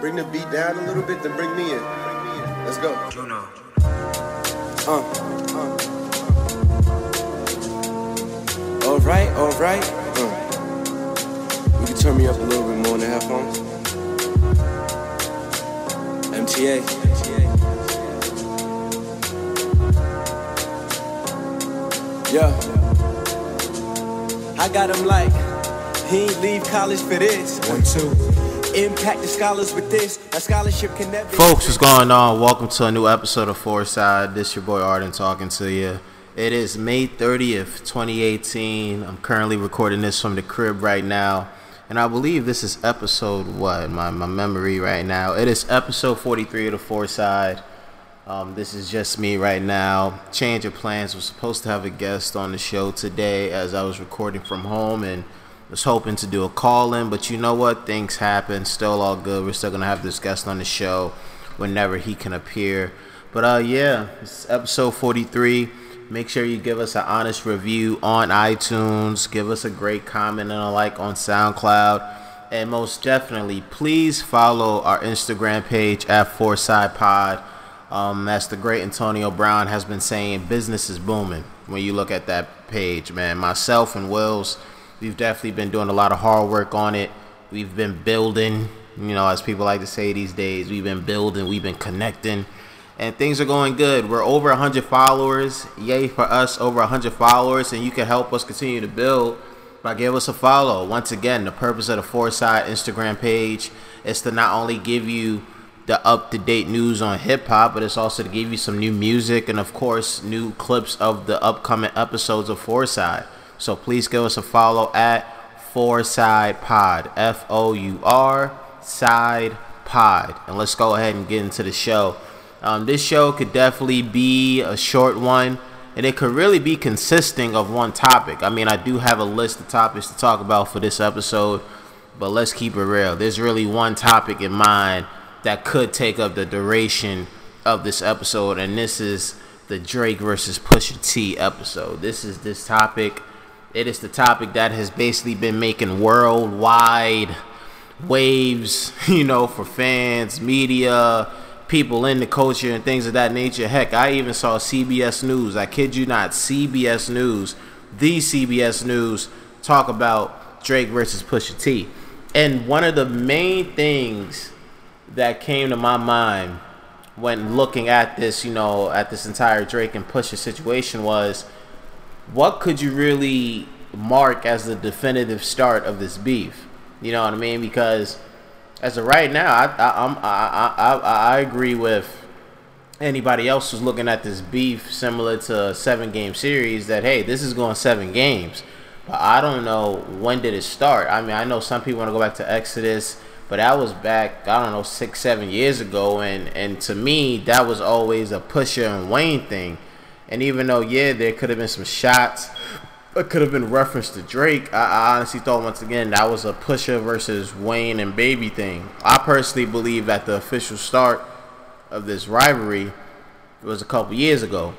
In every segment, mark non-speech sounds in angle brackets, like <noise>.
bring the beat down a little bit, then bring me in. Let's go. Juno. Uh, uh. Alright, alright. Uh. You can turn me up a little bit more in the headphones. MTA. Yeah. I got him like, he ain't leave college for this. One, two. Impact the scholars with this. A scholarship can never. Folks, what's going on? Welcome to a new episode of Fourside. This your boy Arden talking to you. It is May 30th, 2018. I'm currently recording this from the crib right now. And I believe this is episode what? My my memory right now. It is episode 43 of the Fourside. Um, this is just me right now. Change of plans. Was supposed to have a guest on the show today as I was recording from home and was hoping to do a call in, but you know what? Things happen. Still all good. We're still gonna have this guest on the show whenever he can appear. But uh, yeah, it's episode 43. Make sure you give us an honest review on iTunes. Give us a great comment and a like on SoundCloud. And most definitely, please follow our Instagram page at Fourside Pod. Um, as the great Antonio Brown has been saying, business is booming when you look at that page, man. Myself and Wills, we've definitely been doing a lot of hard work on it. We've been building, you know, as people like to say these days, we've been building, we've been connecting, and things are going good. We're over 100 followers. Yay for us, over 100 followers, and you can help us continue to build by give us a follow. Once again, the purpose of the Fourside Instagram page is to not only give you the up to date news on hip hop, but it's also to give you some new music and, of course, new clips of the upcoming episodes of Fourside. So please give us a follow at Fourside Pod, F O U R Side Pod. And let's go ahead and get into the show. Um, this show could definitely be a short one, and it could really be consisting of one topic. I mean, I do have a list of topics to talk about for this episode, but let's keep it real. There's really one topic in mind that could take up the duration of this episode, and this is the Drake versus Pusha T episode. This is this topic. It is the topic that has basically been making worldwide waves, <laughs> you know, for fans, media, people in the culture, and things of that nature. Heck, I even saw CBS News. I kid you not, CBS News, the CBS News, talk about Drake versus Pusha T. And one of the main things that came to my mind when looking at this, you know, at this entire Drake and Pusha situation was what could you really mark as the definitive start of this beef? You know what I mean? Because as of right now, I I I'm, I, I I agree with anybody else who's looking at this beef similar to a seven game series that hey, this is going seven games. But I don't know when did it start. I mean, I know some people want to go back to Exodus but that was back I don't know six seven years ago, and and to me that was always a Pusha and Wayne thing. And even though yeah, there could have been some shots, it could have been reference to Drake. I, I honestly thought once again that was a Pusha versus Wayne and Baby thing. I personally believe that the official start of this rivalry was a couple years ago,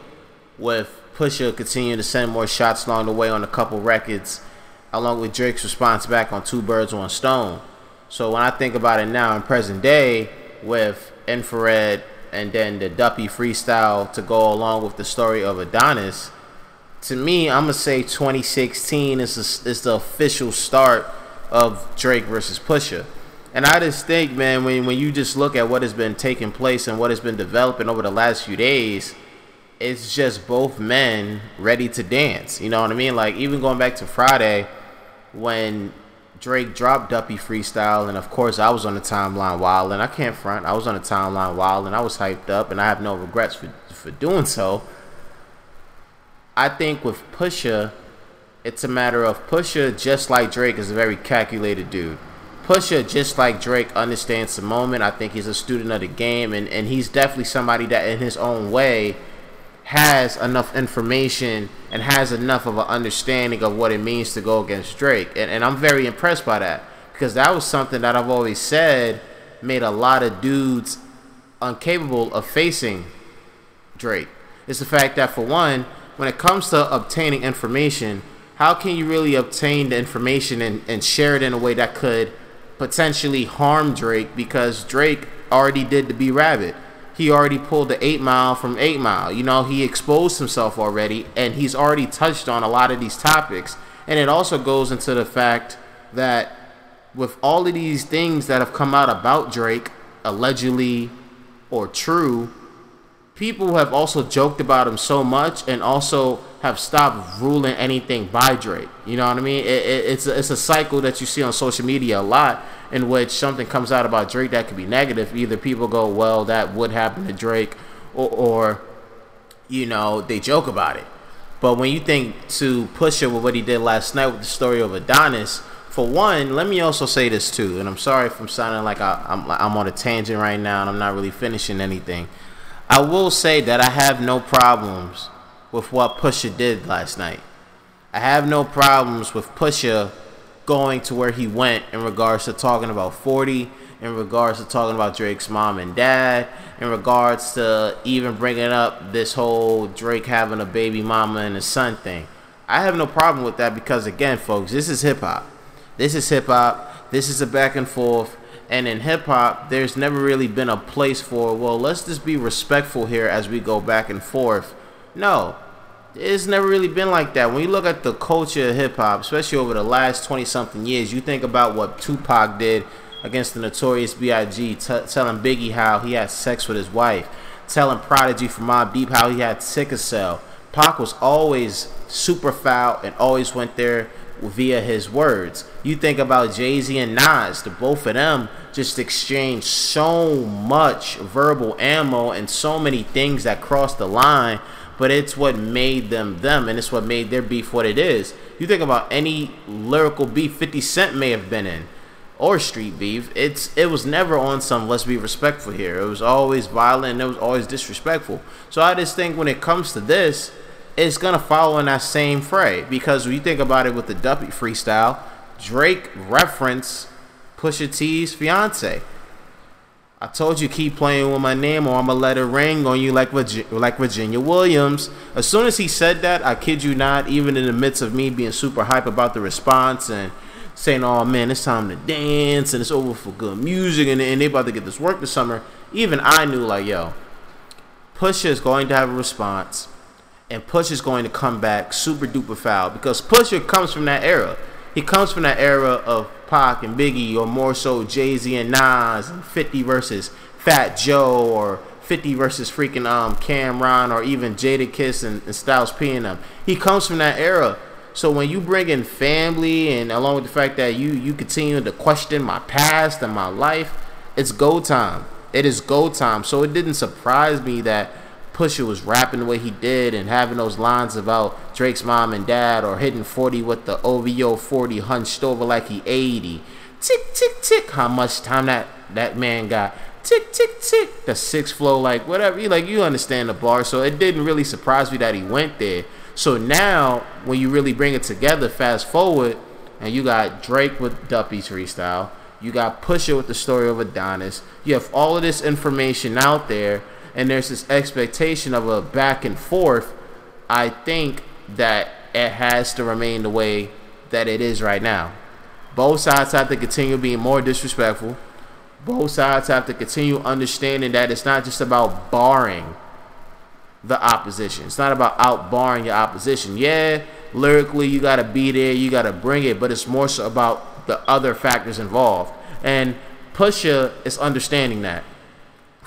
with Pusha continuing to send more shots along the way on a couple records, along with Drake's response back on Two Birds One Stone. So when I think about it now in present day with infrared and then the Duppy freestyle to go along with the story of Adonis, to me, I'm gonna say 2016 is the, is the official start of Drake versus Pusha. And I just think, man, when when you just look at what has been taking place and what has been developing over the last few days, it's just both men ready to dance. You know what I mean? Like even going back to Friday, when Drake dropped Duppy freestyle, and of course I was on the timeline wild, and I can't front. I was on the timeline wild, and I was hyped up, and I have no regrets for for doing so. I think with Pusha, it's a matter of Pusha, just like Drake, is a very calculated dude. Pusha, just like Drake, understands the moment. I think he's a student of the game, and, and he's definitely somebody that, in his own way, has enough information and has enough of an understanding of what it means to go against Drake. And, and I'm very impressed by that because that was something that I've always said made a lot of dudes incapable of facing Drake. It's the fact that, for one, when it comes to obtaining information, how can you really obtain the information and, and share it in a way that could potentially harm Drake because Drake already did the B Rabbit. He already pulled the eight mile from eight mile. You know, he exposed himself already and he's already touched on a lot of these topics. And it also goes into the fact that with all of these things that have come out about Drake, allegedly or true, people have also joked about him so much and also have stopped ruling anything by Drake. You know what I mean? It, it, it's a, it's a cycle that you see on social media a lot, in which something comes out about Drake that could be negative. Either people go, "Well, that would happen to Drake," or, or you know, they joke about it. But when you think to Pusha with what he did last night with the story of Adonis, for one, let me also say this too, and I'm sorry if I'm sounding like I, I'm, I'm on a tangent right now and I'm not really finishing anything. I will say that I have no problems with what Pusha did last night. I have no problems with Pusha going to where he went in regards to talking about 40, in regards to talking about Drake's mom and dad, in regards to even bringing up this whole Drake having a baby mama and a son thing. I have no problem with that because, again, folks, this is hip hop. This is hip hop. This is a back and forth. And in hip hop, there's never really been a place for, well, let's just be respectful here as we go back and forth. No, it's never really been like that. When you look at the culture of hip hop, especially over the last 20 something years, you think about what Tupac did against the notorious B.I.G., t- telling Biggie how he had sex with his wife, telling Prodigy from Mobb Deep how he had sickle cell. Pac was always super foul and always went there via his words. You think about Jay Z and Nas, the both of them just exchanged so much verbal ammo and so many things that crossed the line, but it's what made them them and it's what made their beef what it is. You think about any lyrical beef 50 Cent may have been in or street beef, it's it was never on some let's be respectful here. It was always violent and it was always disrespectful. So I just think when it comes to this, it's gonna follow in that same fray because when you think about it with the Duppy freestyle, Drake reference Pusha T's fiance. I told you keep playing with my name or I'ma let it ring on you like Virginia, like Virginia Williams. As soon as he said that, I kid you not, even in the midst of me being super hype about the response and saying, "Oh man, it's time to dance and it's over for good music and, and they about to get this work this summer," even I knew like, yo, Pusha is going to have a response and Push is going to come back super duper foul because Pusha comes from that era. He comes from that era of Pac and Biggie, or more so Jay Z and Nas, and 50 versus Fat Joe, or 50 versus freaking um Cam'ron, or even Jadakiss and, and Styles P and them. He comes from that era. So when you bring in family, and along with the fact that you you continue to question my past and my life, it's go time. It is go time. So it didn't surprise me that Pusha was rapping the way he did and having those lines about Drake's mom and dad or hitting 40 with the OVO 40 hunched over like he 80. Tick, tick, tick. How much time that, that man got. Tick, tick, tick. The six flow, like whatever. You like you understand the bar. So it didn't really surprise me that he went there. So now when you really bring it together, fast forward, and you got Drake with Duppy's freestyle. You got Pusha with the story of Adonis. You have all of this information out there and there's this expectation of a back and forth, I think that it has to remain the way that it is right now. Both sides have to continue being more disrespectful. Both sides have to continue understanding that it's not just about barring the opposition. It's not about outbarring your opposition. Yeah, lyrically you gotta be there, you gotta bring it, but it's more so about the other factors involved. And Pusha is understanding that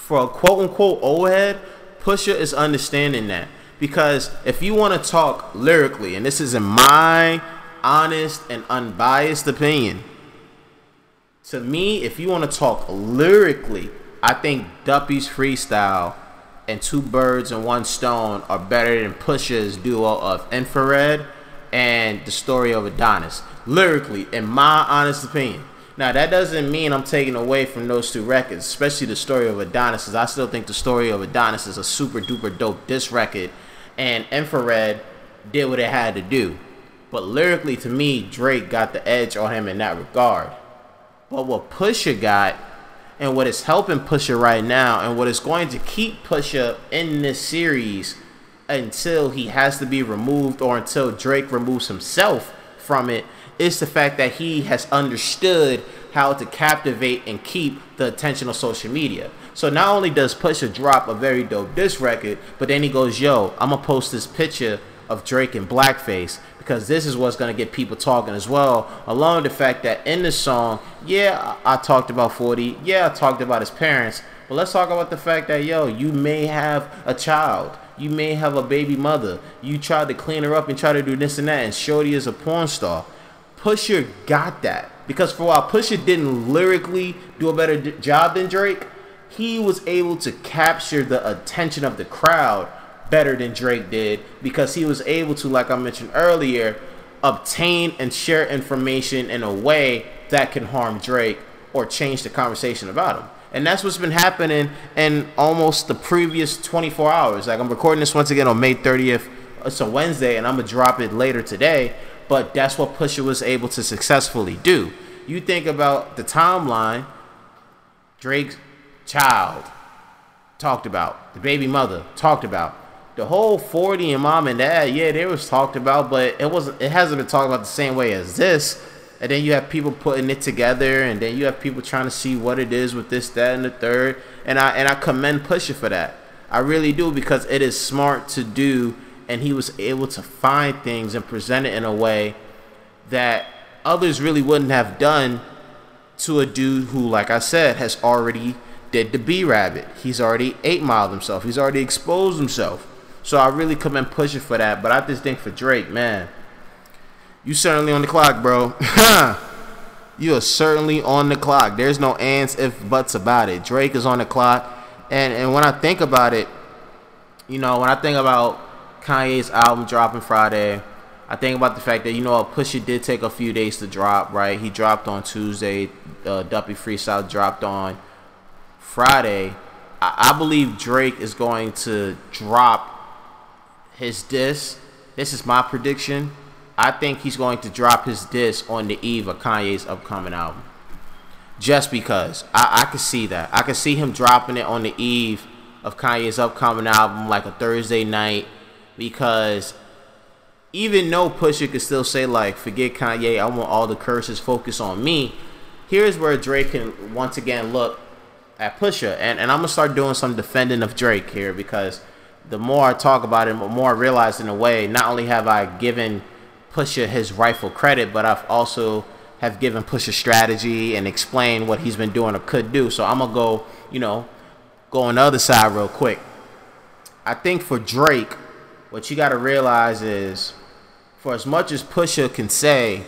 for a quote unquote old head, Pusha is understanding that. Because if you want to talk lyrically, and this is in my honest and unbiased opinion, to me, if you want to talk lyrically, I think Duppy's freestyle and Two Birds and One Stone are better than Pusha's duo of Infrared and the story of Adonis. Lyrically, in my honest opinion. Now that doesn't mean I'm taking away from those two records, especially the story of Adonis. I still think the story of Adonis is a super duper dope disc record, and Infrared did what it had to do. But lyrically, to me, Drake got the edge on him in that regard. But what Pusha got, and what is helping Pusha right now, and what is going to keep Pusha in this series until he has to be removed or until Drake removes himself from it, It's the fact that he has understood how to captivate and keep the attention of social media. So not only does Pusha drop a very dope diss record, but then he goes, "Yo, I'm gonna post this picture of Drake in blackface because this is what's gonna get people talking as well." Along with the fact that in the song, yeah, I talked about 40, yeah, I talked about his parents, but let's talk about the fact that yo, you may have a child. You may have a baby mother. You tried to clean her up and try to do this and that, and Shorty is a porn star. Pusha got that. Because for a while, Pusha didn't lyrically do a better d- job than Drake, he was able to capture the attention of the crowd better than Drake did because he was able to, like I mentioned earlier, obtain and share information in a way that can harm Drake or change the conversation about him. And that's what's been happening in almost the previous 24 hours. Like I'm recording this once again on May 30th. It's a Wednesday, and I'm gonna drop it later today. But that's what Pusha was able to successfully do. You think about the timeline. Drake's child talked about. The baby mother talked about. The whole 40 and mom and dad, yeah, they was talked about, but it wasn't. It hasn't been talked about the same way as this and then you have people putting it together, and then you have people trying to see what it is with this, that, and the third. And I and I commend Pusha for that. I really do because it is smart to do, and he was able to find things and present it in a way that others really wouldn't have done to a dude who, like I said, has already did the B Rabbit. He's already eight miled himself. He's already exposed himself. So I really commend Pusha for that. But I just think for Drake, man you certainly on the clock, bro. <laughs> you are certainly on the clock. There's no ands, if, buts about it. Drake is on the clock. And, and when I think about it, you know, when I think about Kanye's album dropping Friday, I think about the fact that, you know, Pusha did take a few days to drop, right? He dropped on Tuesday. Uh, Duppy Freestyle dropped on Friday. I, I believe Drake is going to drop his disc. This is my prediction I think he's going to drop his disc on the eve of Kanye's upcoming album. Just because I, I can see that. I can see him dropping it on the eve of Kanye's upcoming album, like a Thursday night, because even though Pusha could still say like, "Forget Kanye, I want all the curses focus on me." Here's where Drake can once again look at Pusha, and and I'm gonna start doing some defending of Drake here because the more I talk about it, the more I realize in a way, not only have I given Pusha his rightful credit, but I've also have given Pusha strategy and explained what he's been doing or could do. So I'm gonna go, you know, go on the other side real quick. I think for Drake, what you gotta realize is, for as much as Pusha can say,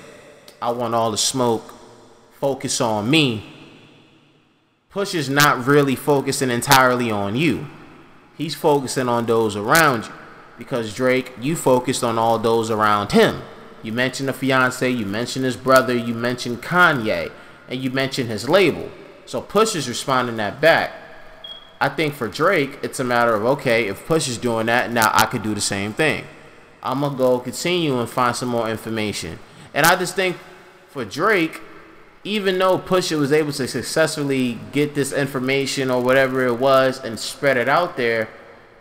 "I want all the smoke," focus on me. Pusha's not really focusing entirely on you. He's focusing on those around you because Drake, you focused on all those around him. You mentioned the fiance, you mentioned his brother, you mentioned Kanye, and you mentioned his label. So Push is responding that back. I think for Drake, it's a matter of okay, if Push is doing that, now I could do the same thing. I'm gonna go continue and find some more information. And I just think for Drake, even though Pusha was able to successfully get this information or whatever it was and spread it out there,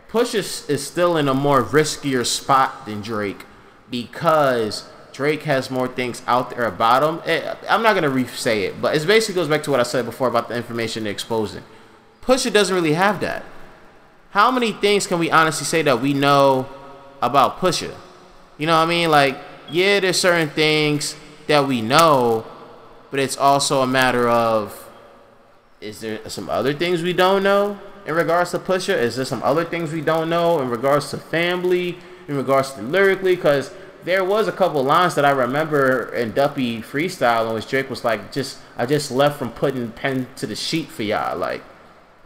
Pusha is still in a more riskier spot than Drake because Drake has more things out there about him. Eh, I'm not gonna re-say it, but it basically goes back to what I said before about the information exposing. Pusha doesn't really have that. How many things can we honestly say that we know about Pusha? You know what I mean? Like, yeah, there's certain things that we know, but it's also a matter of is there some other things we don't know in regards to Pusha? Is there some other things we don't know in regards to family, in regards to lyrically? Because there was a couple lines that I remember in Duppy freestyle in which Drake was like, "Just I just left from putting pen to the sheet for y'all." Like,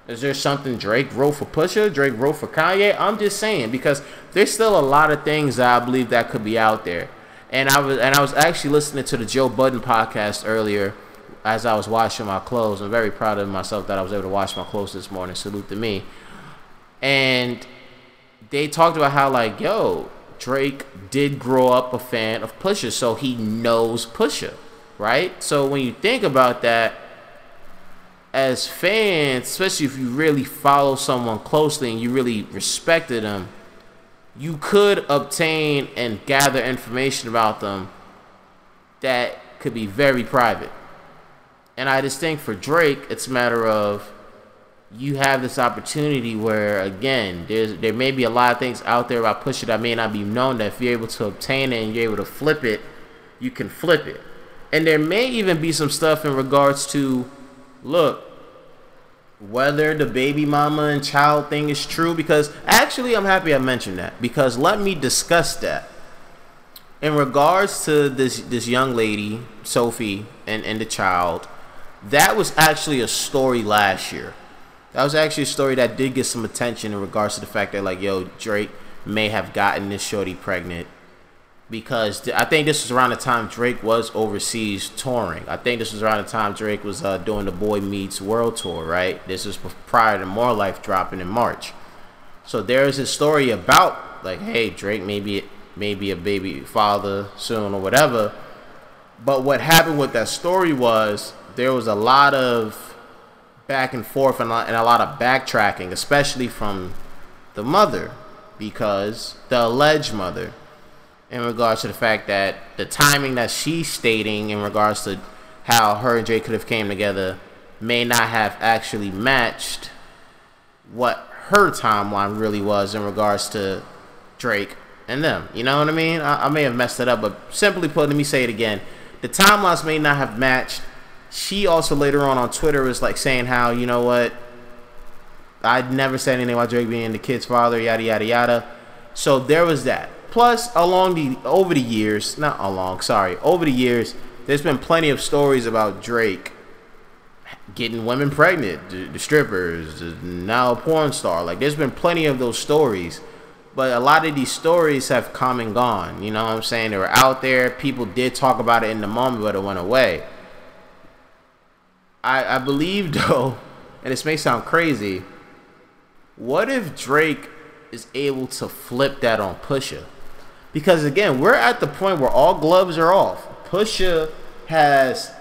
is there something Drake wrote for Pusha? Drake wrote for Kanye? I'm just saying because there's still a lot of things that I believe that could be out there. And I was and I was actually listening to the Joe Budden podcast earlier as I was washing my clothes. I'm very proud of myself that I was able to wash my clothes this morning. Salute to me. And they talked about how like, yo, Drake did grow up a fan of Pusha, so he knows Pusha, right? So when you think about that, as fans, especially if you really follow someone closely and you really respected them, you could obtain and gather information about them that could be very private. And I just think for Drake, it's a matter of you have this opportunity where again, there's there may be a lot of things out there about Pusha that may not be known that if you're able to obtain it and you're able to flip it, you can flip it. And there may even be some stuff in regards to look, whether the baby mama and child thing is true because actually I'm happy I mentioned that because let me discuss that. In regards to this this young lady, Sophie and, and the child, that was actually a story last year. That was actually a story that did get some attention in regards to the fact that like yo, Drake may have gotten this shorty pregnant because I think this was around the time Drake was overseas touring. I think this was around the time Drake was uh, doing the Boy Meets World tour, right? This was prior to More Life dropping in March. So there's a story about like, hey, Drake maybe maybe a baby father soon or whatever. But what happened with that story was there was a lot of back and forth and a lot of backtracking, especially from the mother, because the alleged mother in regards to the fact that the timing that she's stating in regards to how her and Drake could have came together may not have actually matched what her timeline really was in regards to Drake and them. You know what I mean? I, I may have messed it up, but simply put, let me say it again. The timelines may not have matched. She also later on on Twitter was like saying how, you know what, I'd never said anything about Drake being the kid's father, yada yada yada. So there was that. Plus, along the over the years, not along, sorry, over the years, there's been plenty of stories about Drake getting women pregnant, the, the strippers, the now porn star. Like, there's been plenty of those stories, but a lot of these stories have come and gone. You know what I'm saying? They were out there. People did talk about it in the moment, but it went away. I, I believe <laughs> though, and this may sound crazy. What if Drake is able to flip that on Pusha? Because again, we're at the point where all gloves are off. Pusha has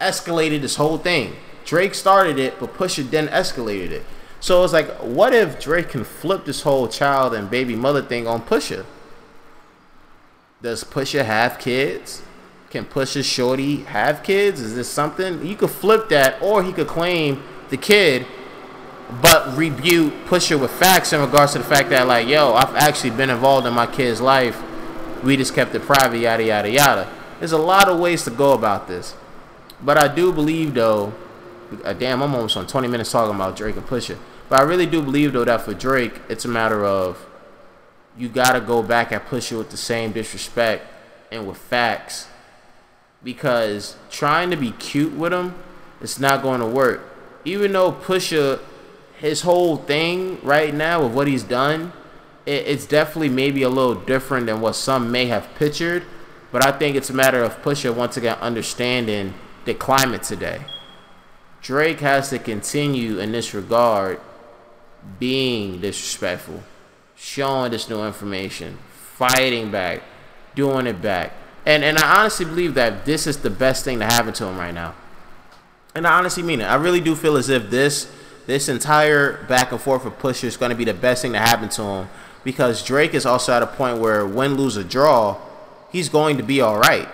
escalated this whole thing. Drake started it, but Pusha then escalated it. So it's like, what if Drake can flip this whole child and baby mother thing on Pusha? Does Pusha have kids? Can Pusha Shorty have kids? Is this something? You could flip that, or he could claim the kid but rebuke Pusha with facts in regards to the fact that like, yo, I've actually been involved in my kid's life. We just kept it private, yada yada yada. There's a lot of ways to go about this, but I do believe though, uh, damn, I'm almost on 20 minutes talking about Drake and Pusha. But I really do believe though that for Drake, it's a matter of you gotta go back at Pusha with the same disrespect and with facts, because trying to be cute with him, it's not going to work. Even though Pusha his whole thing right now with what he's done, it, it's definitely maybe a little different than what some may have pictured. But I think it's a matter of Pusha once again understanding the climate today. Drake has to continue in this regard being disrespectful, showing this new information, fighting back, doing it back. And and I honestly believe that this is the best thing to happen to him right now. And I honestly mean it. I really do feel as if this this entire back and forth with Pusha is going to be the best thing to happen to him because Drake is also at a point where win, lose, or draw, he's going to be all right.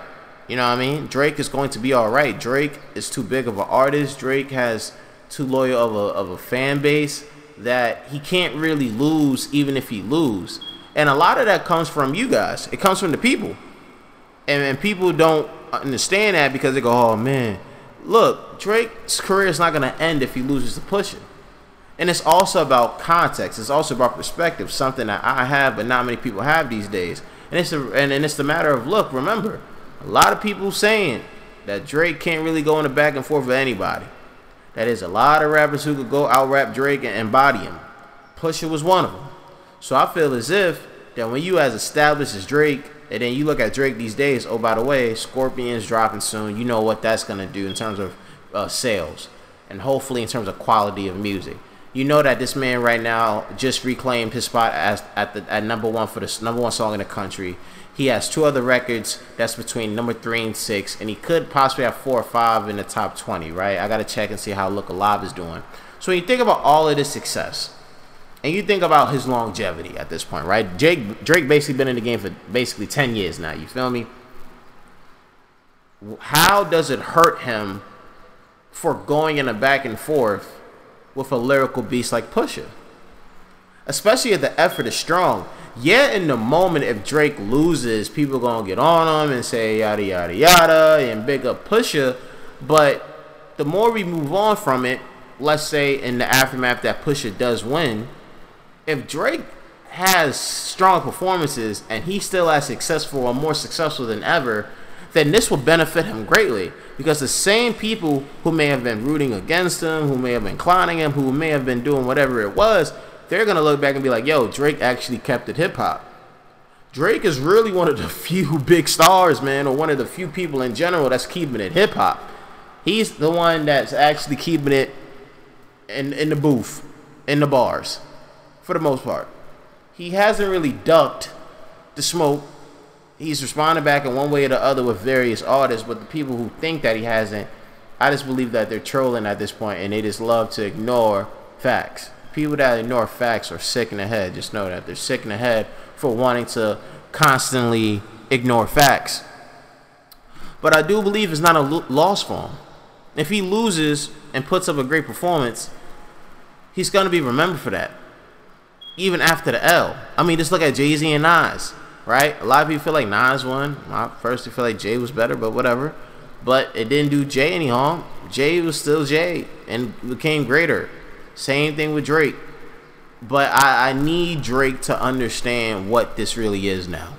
You know what I mean? Drake is going to be all right. Drake is too big of an artist. Drake has too loyal of a, of a fan base that he can't really lose even if he lose. And a lot of that comes from you guys. It comes from the people. And, and people don't understand that because they go, oh man, look, Drake's career is not going to end if he loses to Pusha. And it's also about context. It's also about perspective, something that I have, but not many people have these days. And it's a, and, and it's the matter of look. Remember, a lot of people saying that Drake can't really go in the back and forth with anybody. That is a lot of rappers who could go out rap Drake and, and body him. Pusha was one of them. So I feel as if that when you as established as Drake and then you look at Drake these days. Oh, by the way, Scorpion's dropping soon. You know what that's gonna do in terms of uh, sales, and hopefully in terms of quality of music. You know that this man right now just reclaimed his spot as at the at number one for the number one song in the country. He has two other records that's between number three and six, and he could possibly have four or five in the top twenty. Right? I gotta check and see how Look Alive is doing. So when you think about all of this success, and you think about his longevity at this point, right? Jake Drake basically been in the game for basically ten years now. You feel me? how does it hurt him for going in a back and forth with a lyrical beast like Pusha? Especially if the effort is strong. Yeah, in the moment, if Drake loses, people gonna get on him and say yada yada yada and big up Pusha. But the more we move on from it, let's say in the aftermath that Pusha does win, if Drake has strong performances and he's still as successful or more successful than ever, then this will benefit him greatly because the same people who may have been rooting against him, who may have been clowning him, who may have been doing whatever it was, they're gonna look back and be like, "Yo, Drake actually kept it hip hop." Drake is really one of the <laughs> few big stars, man, or one of the few people in general that's keeping it hip hop. He's the one that's actually keeping it in in the booth, in the bars, for the most part. He hasn't really ducked the smoke. He's responded back in one way or the other with various artists, but the people who think that he hasn't, I just believe that they're trolling at this point and they just love to ignore facts. People that ignore facts are sick in the head. Just know that they're sick in the head for wanting to constantly ignore facts. But I do believe it's not a loss for him. If he loses and puts up a great performance, he's going to be remembered for that. Even after the L. I mean, just look at Jay Z and Nas, right? A lot of people feel like Nas won. I personally feel like Jay was better, but whatever. But it didn't do Jay any harm. Jay was still Jay and became greater. Same thing with Drake. But I, I need Drake to understand what this really is now.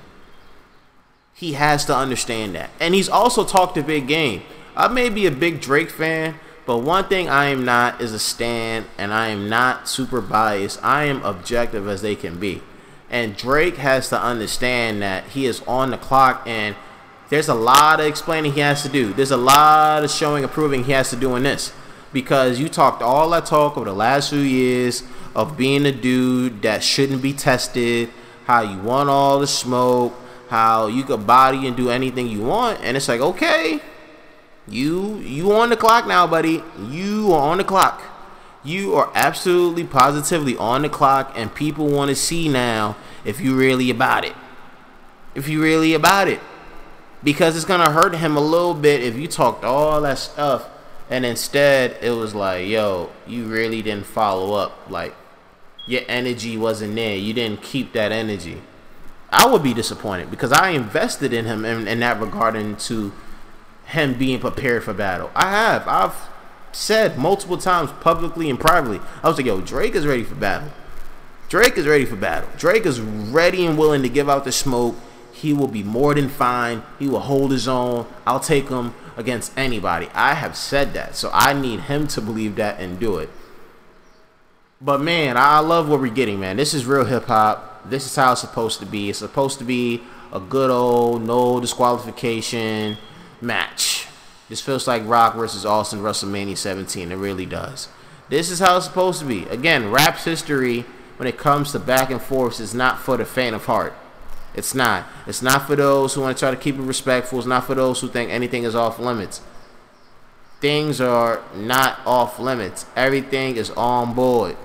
He has to understand that. And he's also talked a big game. I may be a big Drake fan, but one thing I am not is a stand, and I am not super biased. I am objective as they can be. And Drake has to understand that he is on the clock, and there's a lot of explaining he has to do. There's a lot of showing and proving he has to do in this. Because you talked all that talk over the last few years of being a dude that shouldn't be tested, how you want all the smoke, how you could body and do anything you want, and it's like, okay, you you on the clock now, buddy. You are on the clock. You are absolutely positively on the clock and people want to see now if you really about it. If you really about it. Because it's going to hurt him a little bit if you talked all that stuff and instead it was like, yo, you really didn't follow up. Like your energy wasn't there. You didn't keep that energy. I would be disappointed because I invested in him in, in that regard into him being prepared for battle. I have. I've said multiple times publicly and privately. I was like, yo, Drake is ready for battle. Drake is ready for battle. Drake is ready and willing to give out the smoke. He will be more than fine. He will hold his own. I'll take him against anybody. I have said that. So I need him to believe that and do it. But man, I love what we're getting, man. This is real hip hop. This is how it's supposed to be. It's supposed to be a good old no disqualification match. This feels like Rock versus Austin WrestleMania 17. It really does. This is how it's supposed to be. Again, rap's history when it comes to back and forth is not for the faint of heart. It's not. It's not for those who want to try to keep it respectful. It's not for those who think anything is off limits. Things are not off limits. Everything is on board.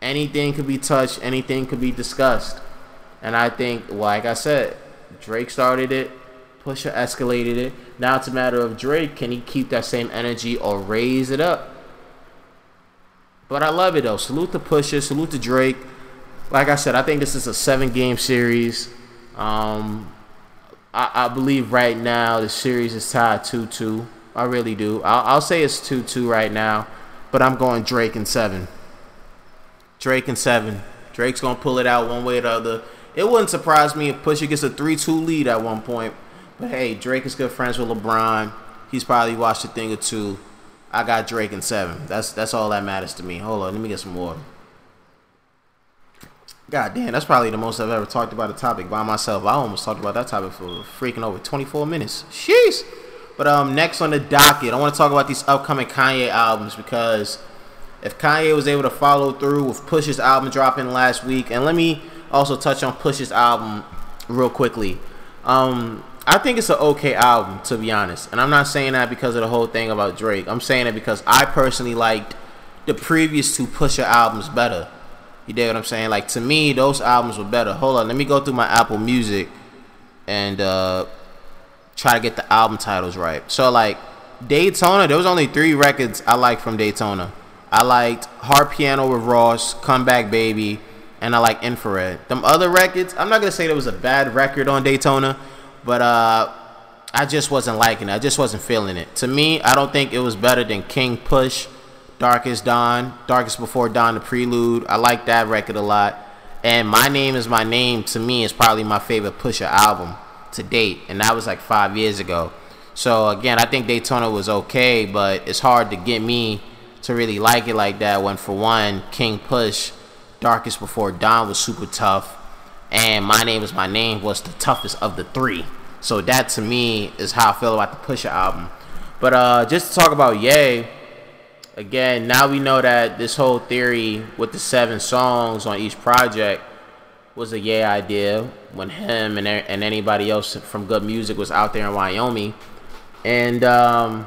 Anything could be touched. Anything could be discussed. And I think, like I said, Drake started it. Pusha escalated it. Now it's a matter of Drake. Can he keep that same energy or raise it up? But I love it though. Salute to Pusha. Salute to Drake. Like I said, I think this is a seven game series. Um, I, I, believe right now the series is tied 2 2. I really do. I'll, I'll say it's 2 2 right now, but I'm going Drake in seven. Drake in seven. Drake's going to pull it out one way or the other. It wouldn't surprise me if Pusha gets a 3 2 lead at one point. But hey, Drake is good friends with LeBron. He's probably watched a thing or two. I got Drake in seven. That's that's all that matters to me. Hold on, let me get some water. God damn, that's probably the most I've ever talked about a topic by myself. I almost talked about that topic for freaking over 24 minutes. Sheesh. But um, next on the docket, I want to talk about these upcoming Kanye albums because if Kanye was able to follow through with Push's album dropping last week, and let me also touch on Push's album real quickly. Um, I think it's an okay album, to be honest. And I'm not saying that because of the whole thing about Drake. I'm saying it because I personally liked the previous two Pusha albums better. You dig what I'm saying? Like to me, those albums were better. Hold on, let me go through my Apple Music and uh, try to get the album titles right. So like Daytona, there was only three records I liked from Daytona. I liked Hard Piano with Ross, Comeback Baby, and I like Infrared. Them other records, I'm not gonna say there was a bad record on Daytona, but uh, I just wasn't liking it. I just wasn't feeling it. To me, I don't think it was better than King Push, Darkest Dawn, Darkest Before Dawn, the Prelude. I like that record a lot. And My Name Is My Name to me is probably my favorite Pusha album to date, and that was like five years ago. So again, I think Daytona was okay, but it's hard to get me to really like it like that. When for one, King Push, Darkest Before Dawn was super tough, and My Name Is My Name was the toughest of the three. So that to me is how I feel about the Pusha album. But uh, just to talk about Ye, again, now we know that this whole theory with the seven songs on each project was a Ye idea when him and, and anybody else from Good Music was out there in Wyoming. And um,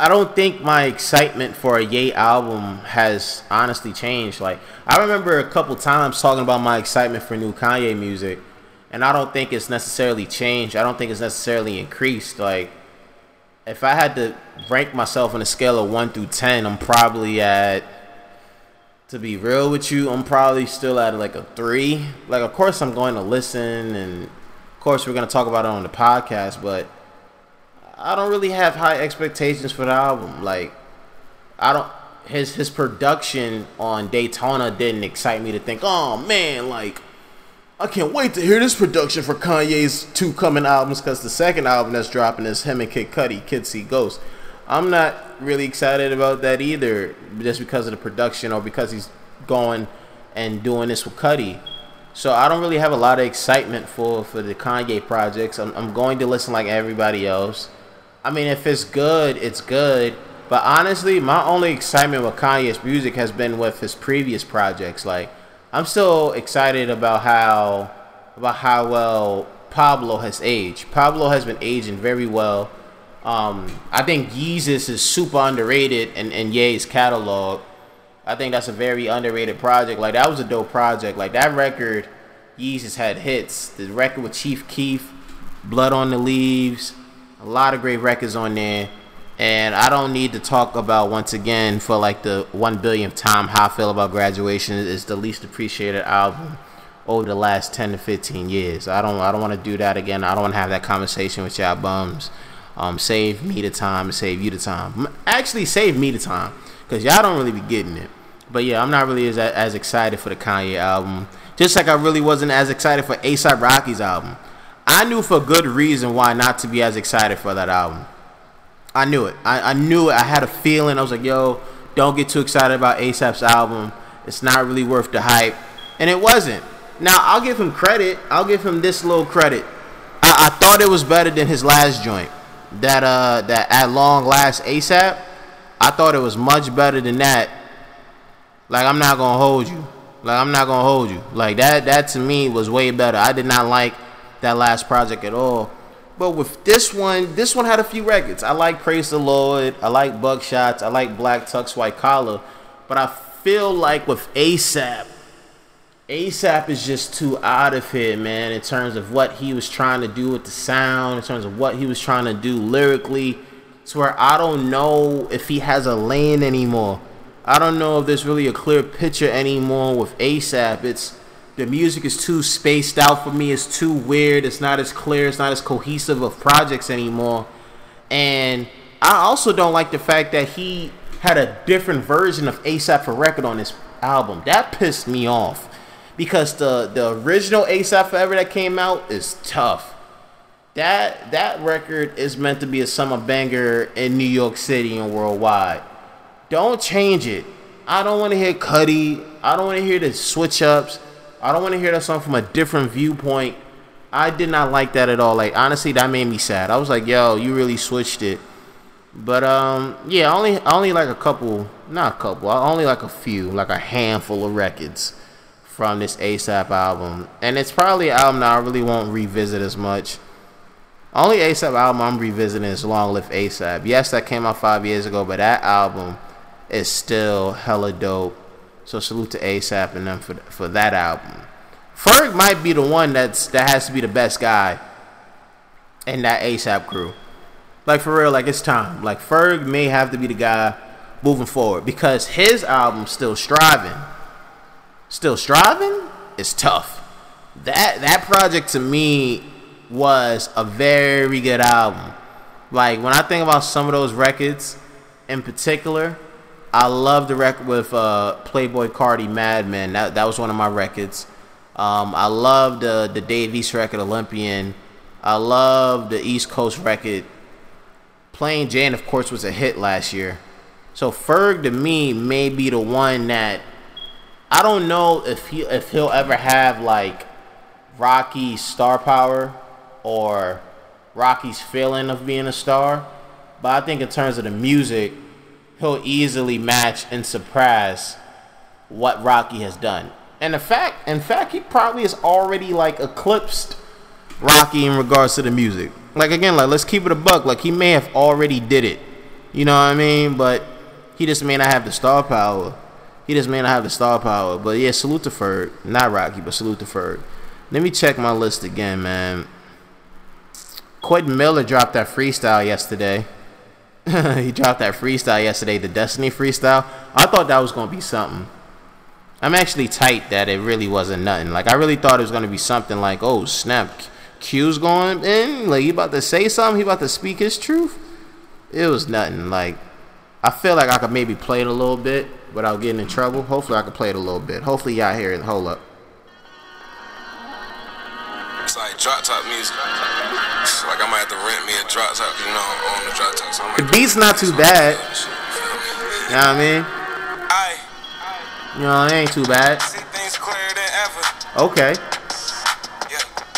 I don't think my excitement for a Ye album has honestly changed. Like I remember a couple times talking about my excitement for new Kanye music, and I don't think it's necessarily changed. I don't think it's necessarily increased. Like if I had to rank myself on a scale of one through ten, I'm probably at. To be real with you, I'm probably still at like a three. Like, of course, I'm going to listen, and of course, we're going to talk about it on the podcast, but I don't really have high expectations for the album. Like, I don't his his production on Daytona didn't excite me to think, oh man, like I can't wait to hear this production for Kanye's two coming albums because the second album that's dropping is him and Kid Cudi, Kids See Ghosts. I'm not really excited about that either, just because of the production or because he's going and doing this with Cudi. So I don't really have a lot of excitement for for the Kanye projects. I'm, I'm going to listen like everybody else. I mean, if it's good, it's good. But honestly, my only excitement with Kanye's music has been with his previous projects. Like, I'm still excited about how about how well Pablo has aged. Pablo has been aging very well. Um, I think Yeezus is super underrated in, in Ye's catalog. I think that's a very underrated project. Like that was a dope project. Like that record, Yeezus had hits. The record with Chief Keef, Blood on the Leaves, a lot of great records on there. And I don't need to talk about once again for like the one billionth time how I feel about graduation is the least appreciated album over the last ten to fifteen years. I don't I don't want to do that again. I don't want to have that conversation with y'all bums. Um, save me the time save you the time. Actually, save me the time because y'all don't really be getting it. But yeah, I'm not really as as excited for the Kanye album. Just like I really wasn't as excited for ASAP Rocky's album. I knew for good reason why not to be as excited for that album. I knew it. I, I knew it. I had a feeling. I was like, yo, don't get too excited about ASAP's album. It's not really worth the hype. And it wasn't. Now, I'll give him credit. I'll give him this little credit. I, I thought it was better than his last joint. That uh that at long last ASAP. I thought it was much better than that. Like I'm not gonna hold you. Like I'm not gonna hold you. Like that that to me was way better. I did not like that last project at all. But with this one, this one had a few records. I like Praise the Lord. I like Buckshots. I like Black Tux White Collar. But I feel like with ASAP, ASAP is just too out of here, man, in terms of what he was trying to do with the sound, in terms of what he was trying to do lyrically. To where I don't know if he has a lane anymore. I don't know if there's really a clear picture anymore with ASAP. It's the music is too spaced out for me. It's too weird. It's not as clear. It's not as cohesive of projects anymore. And I also don't like the fact that he had a different version of ASAP for record on this album. That pissed me off because the the original ASAP Forever that came out is tough. That that record is meant to be a summer banger in New York City and worldwide. Don't change it. I don't want to hear Cudi. I don't want to hear the switch ups. I don't want to hear that song from a different viewpoint. I did not like that at all. Like honestly, that made me sad. I was like, "Yo, you really switched it." But um, yeah, only only like a couple, not a couple, only like a few, like a handful of records from this ASAP album, and it's probably an album that I really won't revisit as much. Only ASAP album I'm revisiting is Long Live ASAP. Yes, that came out five years ago, but that album is still hella dope. So salute to ASAP and them for for that album. Ferg might be the one that's that has to be the best guy in that ASAP crew. Like for real, like it's time. Like Ferg may have to be the guy moving forward because his album still striving. Still striving is tough. That that project to me was a very good album. Like when I think about some of those records in particular, I love the record with uh, Playboi Carti, Madman. That that was one of my records. Um, I love the the Dave East record, Olympian. I love the East Coast record. Plain Jane, of course, was a hit last year. So Ferg to me may be the one that I don't know if he if he'll ever have like Rocky's star power or Rocky's feeling of being a star. But I think in terms of the music, he'll easily match and surpass what Rocky has done. And in fact, in fact, he probably has already like eclipsed Rocky in regards to the music. Like again, like let's keep it a buck. Like he may have already did it. You know what I mean? But he just may not have the star power. He just may not have the star power. But yeah, salute to Ferg. Not Rocky, but salute to Ferg. Let me check my list again, man. Quentin Miller dropped that freestyle yesterday. <laughs> he dropped that freestyle yesterday, the Destiny freestyle. I thought that was gonna be something. I'm actually tight that it really wasn't nothing. Like I really thought it was gonna be something like, oh snap, Q's going in, like he about to say something, he about to speak his truth. It was nothing. Like I feel like I could maybe play it a little bit without getting in trouble. Hopefully I could play it a little bit. Hopefully y'all hear it. Hold up. It's like drop top music. It's like I might have to rent me a drop top, you know, the drop top. So the beat's not too bad. You know what I mean? I, You know, it ain't too bad. see things clearer than ever. Okay.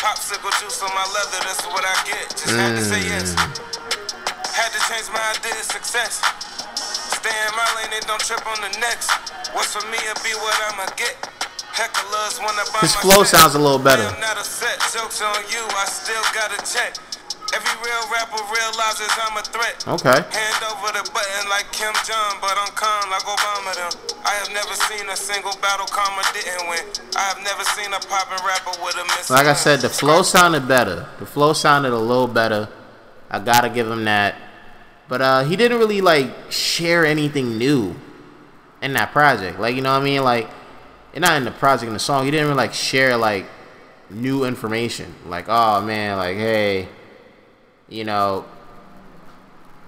Popsicle juice on my leather, that's what I get. Just had to say mm. yes. Had to change my idea of success. Stay in my lane and don't trip on the next. What's for me will be what I'ma get. Hecklers wanna buy His flow sounds a little better. I am not a set. Jokes on you, I still got a check. Every real rapper realizes I'm a threat. Okay. Hand over the button like Kim Jong, but I'm calm like Obama them. I have never seen a single battle karma didn't win. I have never seen a poppin' rapper with a miss. Like I said, the flow sounded better. The flow sounded a little better. I gotta give him that. But uh, he didn't really like share anything new in that project. Like you know what I mean? Like, and not in the project in the song. He didn't really like share like new information. Like, oh man, like hey, you know,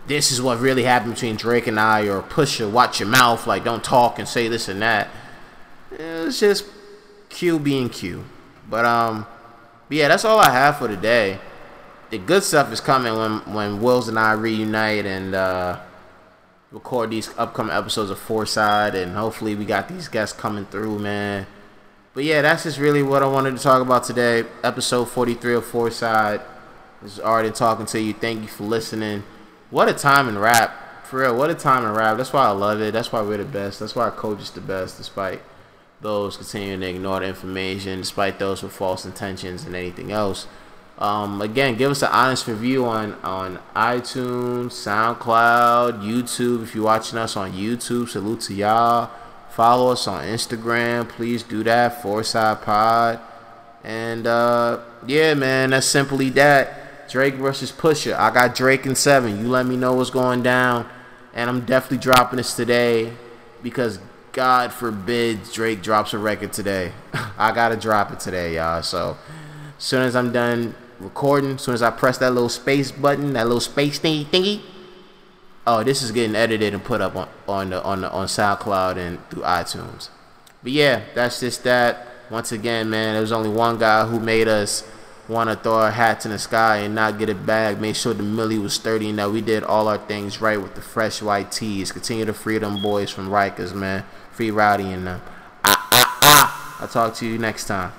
this is what really happened between Drake and I, or Pusha, watch your mouth, like don't talk and say this and that. It's just Q being Q. But um, but yeah, that's all I have for today. The good stuff is coming when when Wills and I reunite and uh, record these upcoming episodes of Fourside, and hopefully we got these guests coming through, man. But yeah, that's just really what I wanted to talk about today. Episode 43 of Fourside. Is Arden talking to you. Thank you for listening. What a time in rap. For real, what a time in rap. That's why I love it. That's why we're the best. That's why our coach is the best, despite those continuing to ignore the information, despite those with false intentions and anything else. Um, again, give us an honest review on on iTunes, SoundCloud, YouTube. If you're watching us on YouTube, salute to y'all. Follow us on Instagram. Please do that. Fourside Pod. And uh, yeah, man, that's simply that. Drake versus Pusha. I got Drake in seven. You let me know what's going down, and I'm definitely dropping this today because God forbid Drake drops a record today. <laughs> I gotta drop it today, y'all. So as soon as I'm done recording, as soon as I press that little space button, that little space thingy thingy. Oh, this is getting edited and put up on on the, on the, on SoundCloud and through iTunes. But yeah, that's just that. Once again, man, there was only one guy who made us want to throw our hats in the sky and not get it back. Make sure the Millie was sturdy and that we did all our things right with the fresh white tees. Continue to free them boys from Rikers, man. Free Rowdy and them. Ah, ah, ah. I'll talk to you next time.